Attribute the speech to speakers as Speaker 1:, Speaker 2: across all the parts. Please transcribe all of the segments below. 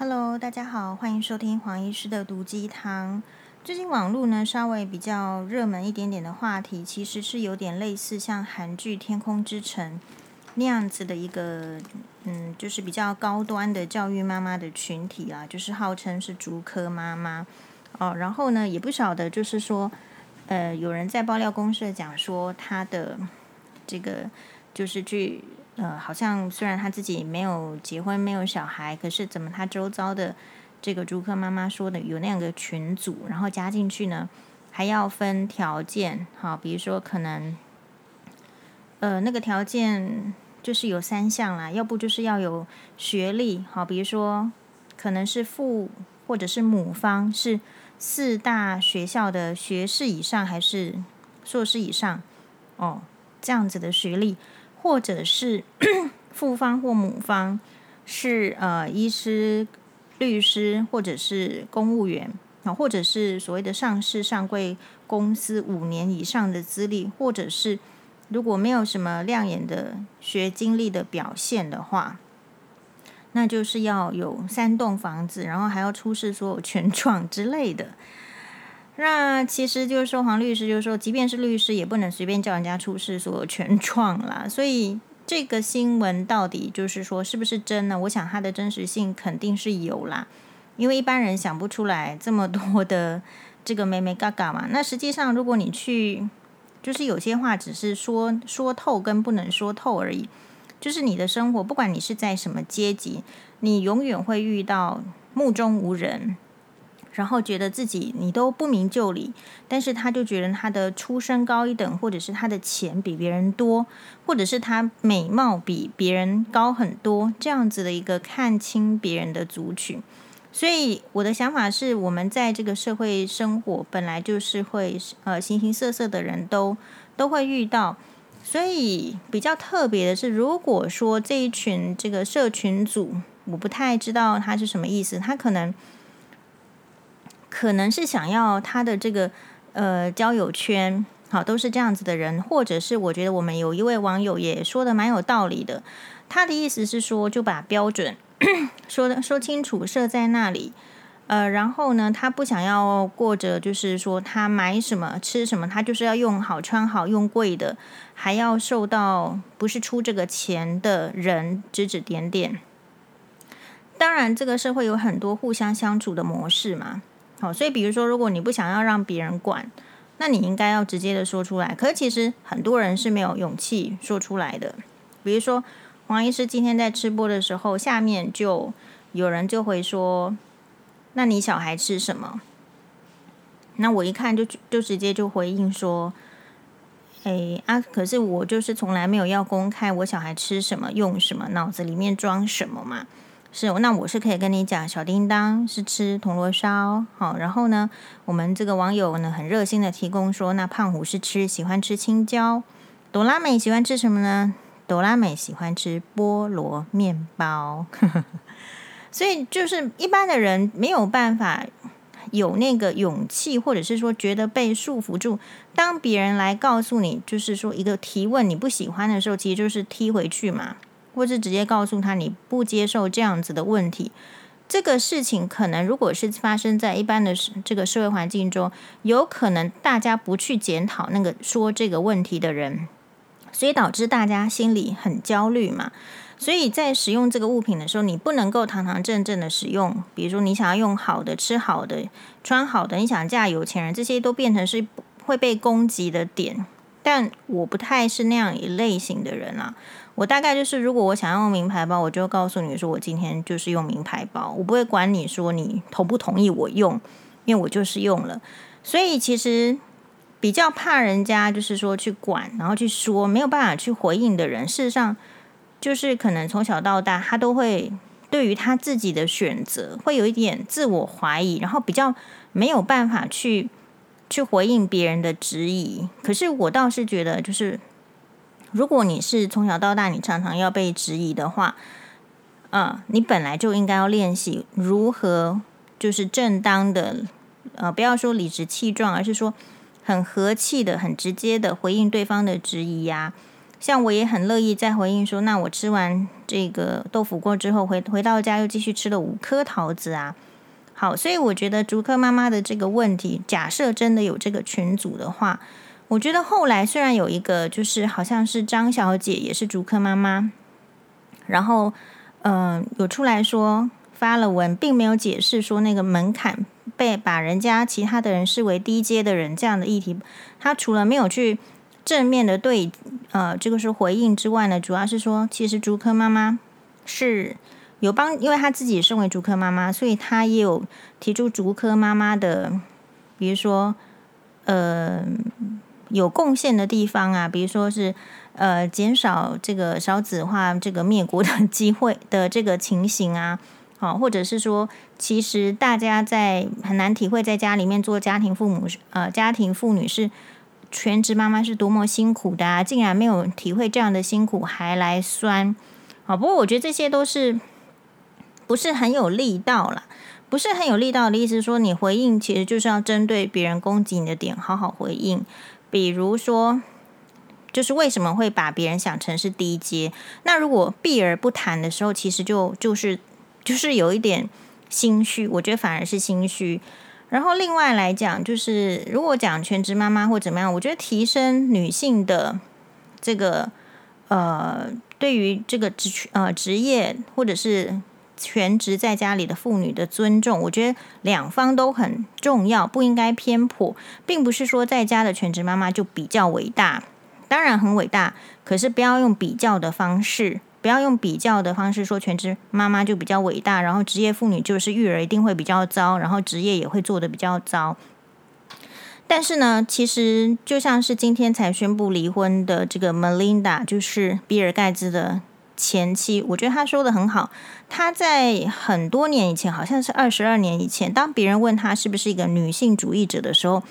Speaker 1: Hello，大家好，欢迎收听黄医师的毒鸡汤。最近网络呢稍微比较热门一点点的话题，其实是有点类似像韩剧《天空之城》那样子的一个，嗯，就是比较高端的教育妈妈的群体啦，就是号称是竹科妈妈哦。然后呢，也不晓得就是说，呃，有人在爆料公社讲说他的这个就是去。呃，好像虽然他自己没有结婚，没有小孩，可是怎么他周遭的这个租客妈妈说的有那样的群组，然后加进去呢，还要分条件，好，比如说可能，呃，那个条件就是有三项啦，要不就是要有学历，好，比如说可能是父或者是母方是四大学校的学士以上，还是硕士以上，哦，这样子的学历。或者是 父方或母方是呃医师、律师，或者是公务员啊，或者是所谓的上市上柜公司五年以上的资历，或者是如果没有什么亮眼的学经历的表现的话，那就是要有三栋房子，然后还要出示所有权状之类的。那其实就是说，黄律师就是说，即便是律师，也不能随便叫人家出示所有权状啦。所以这个新闻到底就是说是不是真呢？我想它的真实性肯定是有啦，因为一般人想不出来这么多的这个眉眉角角嘛。那实际上，如果你去，就是有些话只是说说透跟不能说透而已。就是你的生活，不管你是在什么阶级，你永远会遇到目中无人。然后觉得自己你都不明就里，但是他就觉得他的出身高一等，或者是他的钱比别人多，或者是他美貌比别人高很多，这样子的一个看清别人的族群。所以我的想法是，我们在这个社会生活本来就是会呃形形色色的人都都会遇到，所以比较特别的是，如果说这一群这个社群组，我不太知道他是什么意思，他可能。可能是想要他的这个呃交友圈，好，都是这样子的人，或者是我觉得我们有一位网友也说的蛮有道理的，他的意思是说就把标准 说的说清楚设在那里，呃，然后呢，他不想要过着就是说他买什么吃什么，他就是要用好穿好用贵的，还要受到不是出这个钱的人指指点点。当然，这个社会有很多互相相处的模式嘛。好，所以比如说，如果你不想要让别人管，那你应该要直接的说出来。可是其实很多人是没有勇气说出来的。比如说，黄医师今天在吃播的时候，下面就有人就会说：“那你小孩吃什么？”那我一看就就直接就回应说：“哎啊，可是我就是从来没有要公开我小孩吃什么、用什么、脑子里面装什么嘛。”是，那我是可以跟你讲，小叮当是吃铜锣烧，好，然后呢，我们这个网友呢很热心的提供说，那胖虎是吃喜欢吃青椒，朵拉美喜欢吃什么呢？朵拉美喜欢吃菠萝面包，所以就是一般的人没有办法有那个勇气，或者是说觉得被束缚住，当别人来告诉你，就是说一个提问你不喜欢的时候，其实就是踢回去嘛。或是直接告诉他你不接受这样子的问题，这个事情可能如果是发生在一般的这个社会环境中，有可能大家不去检讨那个说这个问题的人，所以导致大家心里很焦虑嘛。所以在使用这个物品的时候，你不能够堂堂正正的使用，比如说你想要用好的、吃好的、穿好的，你想嫁有钱人，这些都变成是会被攻击的点。但我不太是那样一类型的人啊。我大概就是，如果我想要用名牌包，我就告诉你说，我今天就是用名牌包，我不会管你说你同不同意我用，因为我就是用了。所以其实比较怕人家就是说去管，然后去说没有办法去回应的人，事实上就是可能从小到大他都会对于他自己的选择会有一点自我怀疑，然后比较没有办法去去回应别人的质疑。可是我倒是觉得就是。如果你是从小到大，你常常要被质疑的话，啊，你本来就应该要练习如何就是正当的，呃，不要说理直气壮，而是说很和气的、很直接的回应对方的质疑呀。像我也很乐意再回应说，那我吃完这个豆腐锅之后，回回到家又继续吃了五颗桃子啊。好，所以我觉得竹科妈妈的这个问题，假设真的有这个群组的话，我觉得后来虽然有一个，就是好像是张小姐也是竹科妈妈，然后嗯、有出来说发了文，并没有解释说那个门槛被把人家其他的人视为低阶的人这样的议题，他除了没有去正面的对呃这个是回应之外呢，主要是说其实竹科妈妈是。有帮，因为他自己身为竹科妈妈，所以他也有提出竹科妈妈的，比如说，呃，有贡献的地方啊，比如说是呃，减少这个少子化、这个灭国的机会的这个情形啊，好，或者是说，其实大家在很难体会在家里面做家庭父母，呃，家庭妇女是全职妈妈是多么辛苦的啊，竟然没有体会这样的辛苦还来酸，好，不过我觉得这些都是。不是很有力道了，不是很有力道的意思说，你回应其实就是要针对别人攻击你的点好好回应。比如说，就是为什么会把别人想成是低阶？那如果避而不谈的时候，其实就就是就是有一点心虚。我觉得反而是心虚。然后另外来讲，就是如果讲全职妈妈或怎么样，我觉得提升女性的这个呃，对于这个职呃职业或者是。全职在家里的妇女的尊重，我觉得两方都很重要，不应该偏颇，并不是说在家的全职妈妈就比较伟大，当然很伟大，可是不要用比较的方式，不要用比较的方式说全职妈妈就比较伟大，然后职业妇女就是育儿一定会比较糟，然后职业也会做得比较糟。但是呢，其实就像是今天才宣布离婚的这个 Melinda，就是比尔盖茨的。前妻，我觉得他说的很好。他在很多年以前，好像是二十二年以前，当别人问他是不是一个女性主义者的时候，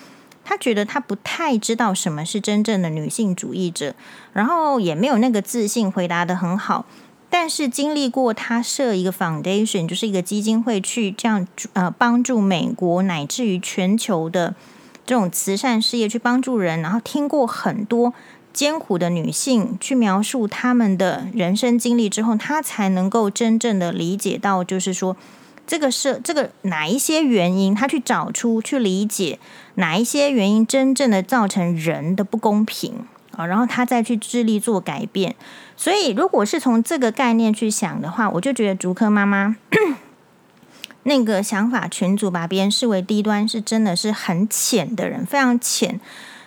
Speaker 1: 他觉得他不太知道什么是真正的女性主义者，然后也没有那个自信回答得很好。但是经历过他设一个 foundation，就是一个基金会，去这样呃帮助美国乃至于全球的这种慈善事业去帮助人，然后听过很多。艰苦的女性去描述她们的人生经历之后，她才能够真正的理解到，就是说，这个是这个哪一些原因，她去找出去理解哪一些原因真正的造成人的不公平啊，然后她再去致力做改变。所以，如果是从这个概念去想的话，我就觉得竹科妈妈 那个想法群组把别人视为低端，是真的是很浅的人，非常浅。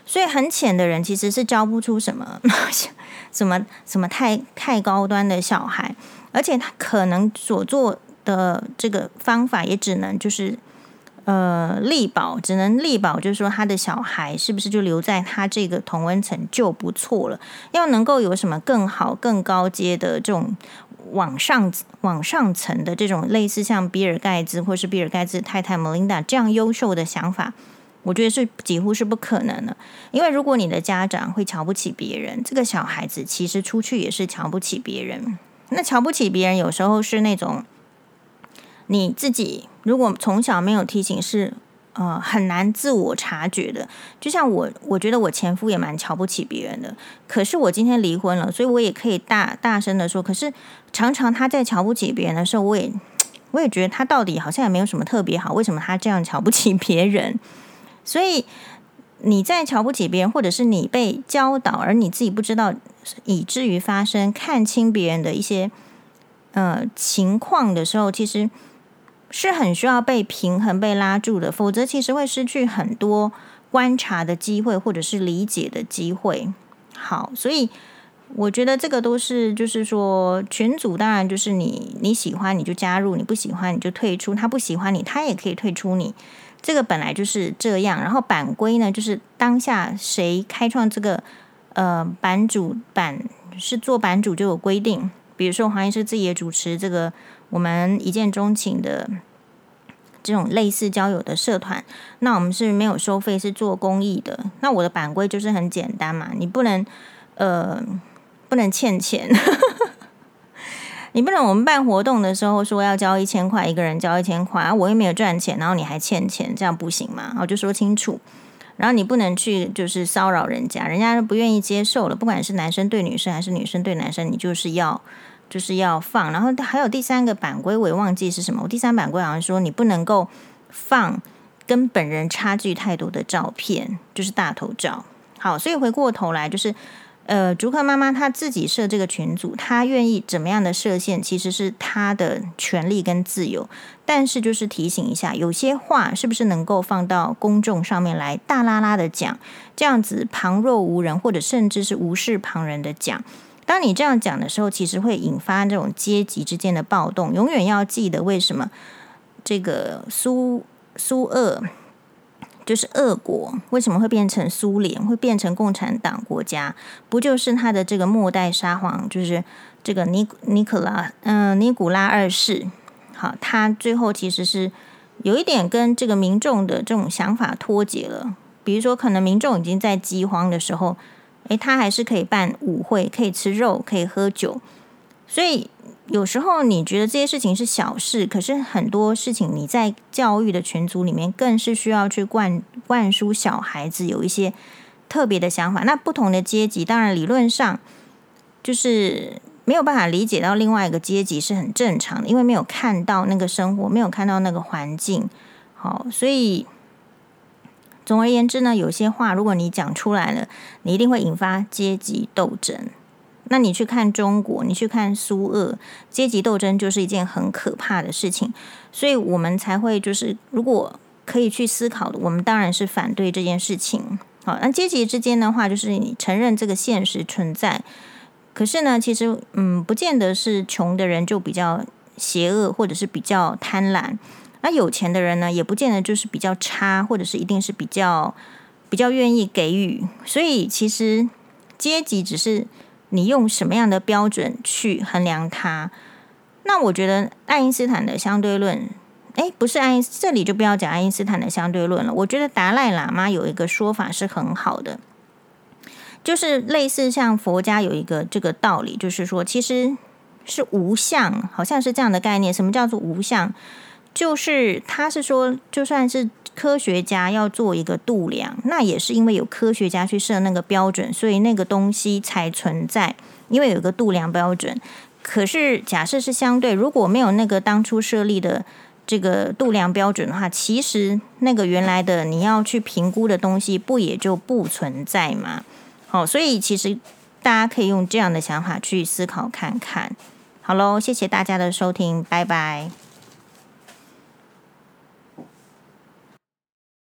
Speaker 1: 所以很浅的人其实是教不出什么 什么什么太太高端的小孩，而且他可能所做的这个方法也只能就是呃力保，只能力保，就是说他的小孩是不是就留在他这个同温层就不错了。要能够有什么更好、更高阶的这种往上往上层的这种类似像比尔盖茨或是比尔盖茨太太 Melinda 这样优秀的想法。我觉得是几乎是不可能的，因为如果你的家长会瞧不起别人，这个小孩子其实出去也是瞧不起别人。那瞧不起别人有时候是那种你自己如果从小没有提醒，是呃很难自我察觉的。就像我，我觉得我前夫也蛮瞧不起别人的，可是我今天离婚了，所以我也可以大大声的说。可是常常他在瞧不起别人的时候，我也我也觉得他到底好像也没有什么特别好，为什么他这样瞧不起别人？所以你在瞧不起别人，或者是你被教导，而你自己不知道，以至于发生看清别人的一些呃情况的时候，其实是很需要被平衡、被拉住的。否则，其实会失去很多观察的机会，或者是理解的机会。好，所以我觉得这个都是，就是说群组当然就是你你喜欢你就加入，你不喜欢你就退出。他不喜欢你，他也可以退出你。这个本来就是这样，然后版规呢，就是当下谁开创这个呃版主版是做版主就有规定，比如说黄医师自己也主持这个我们一见钟情的这种类似交友的社团，那我们是没有收费，是做公益的。那我的版规就是很简单嘛，你不能呃不能欠钱。你不能，我们办活动的时候说要交一千块，一个人交一千块，啊，我又没有赚钱，然后你还欠钱，这样不行嘛？我就说清楚。然后你不能去就是骚扰人家，人家不愿意接受了，不管是男生对女生还是女生对男生，你就是要就是要放。然后还有第三个版规，我也忘记是什么。我第三版规好像说你不能够放跟本人差距太多的照片，就是大头照。好，所以回过头来就是。呃，竹客妈妈她自己设这个群组，她愿意怎么样的设限，其实是她的权利跟自由。但是就是提醒一下，有些话是不是能够放到公众上面来大啦啦的讲，这样子旁若无人，或者甚至是无视旁人的讲。当你这样讲的时候，其实会引发这种阶级之间的暴动。永远要记得，为什么这个苏苏俄。就是俄国为什么会变成苏联，会变成共产党国家？不就是他的这个末代沙皇，就是这个尼尼可拉，嗯、尼古拉二世。好，他最后其实是有一点跟这个民众的这种想法脱节了。比如说，可能民众已经在饥荒的时候，诶，他还是可以办舞会，可以吃肉，可以喝酒，所以。有时候你觉得这些事情是小事，可是很多事情你在教育的群组里面，更是需要去灌灌输小孩子有一些特别的想法。那不同的阶级，当然理论上就是没有办法理解到另外一个阶级是很正常的，因为没有看到那个生活，没有看到那个环境。好，所以总而言之呢，有些话如果你讲出来了，你一定会引发阶级斗争。那你去看中国，你去看苏俄，阶级斗争就是一件很可怕的事情，所以我们才会就是，如果可以去思考的，我们当然是反对这件事情。好，那阶级之间的话，就是你承认这个现实存在，可是呢，其实嗯，不见得是穷的人就比较邪恶，或者是比较贪婪，那有钱的人呢，也不见得就是比较差，或者是一定是比较比较愿意给予。所以其实阶级只是。你用什么样的标准去衡量它？那我觉得爱因斯坦的相对论，诶，不是爱因斯，这里就不要讲爱因斯坦的相对论了。我觉得达赖喇嘛有一个说法是很好的，就是类似像佛家有一个这个道理，就是说其实是无相，好像是这样的概念。什么叫做无相？就是他是说，就算是。科学家要做一个度量，那也是因为有科学家去设那个标准，所以那个东西才存在。因为有一个度量标准，可是假设是相对，如果没有那个当初设立的这个度量标准的话，其实那个原来的你要去评估的东西，不也就不存在吗？好，所以其实大家可以用这样的想法去思考看看。好喽，谢谢大家的收听，拜拜。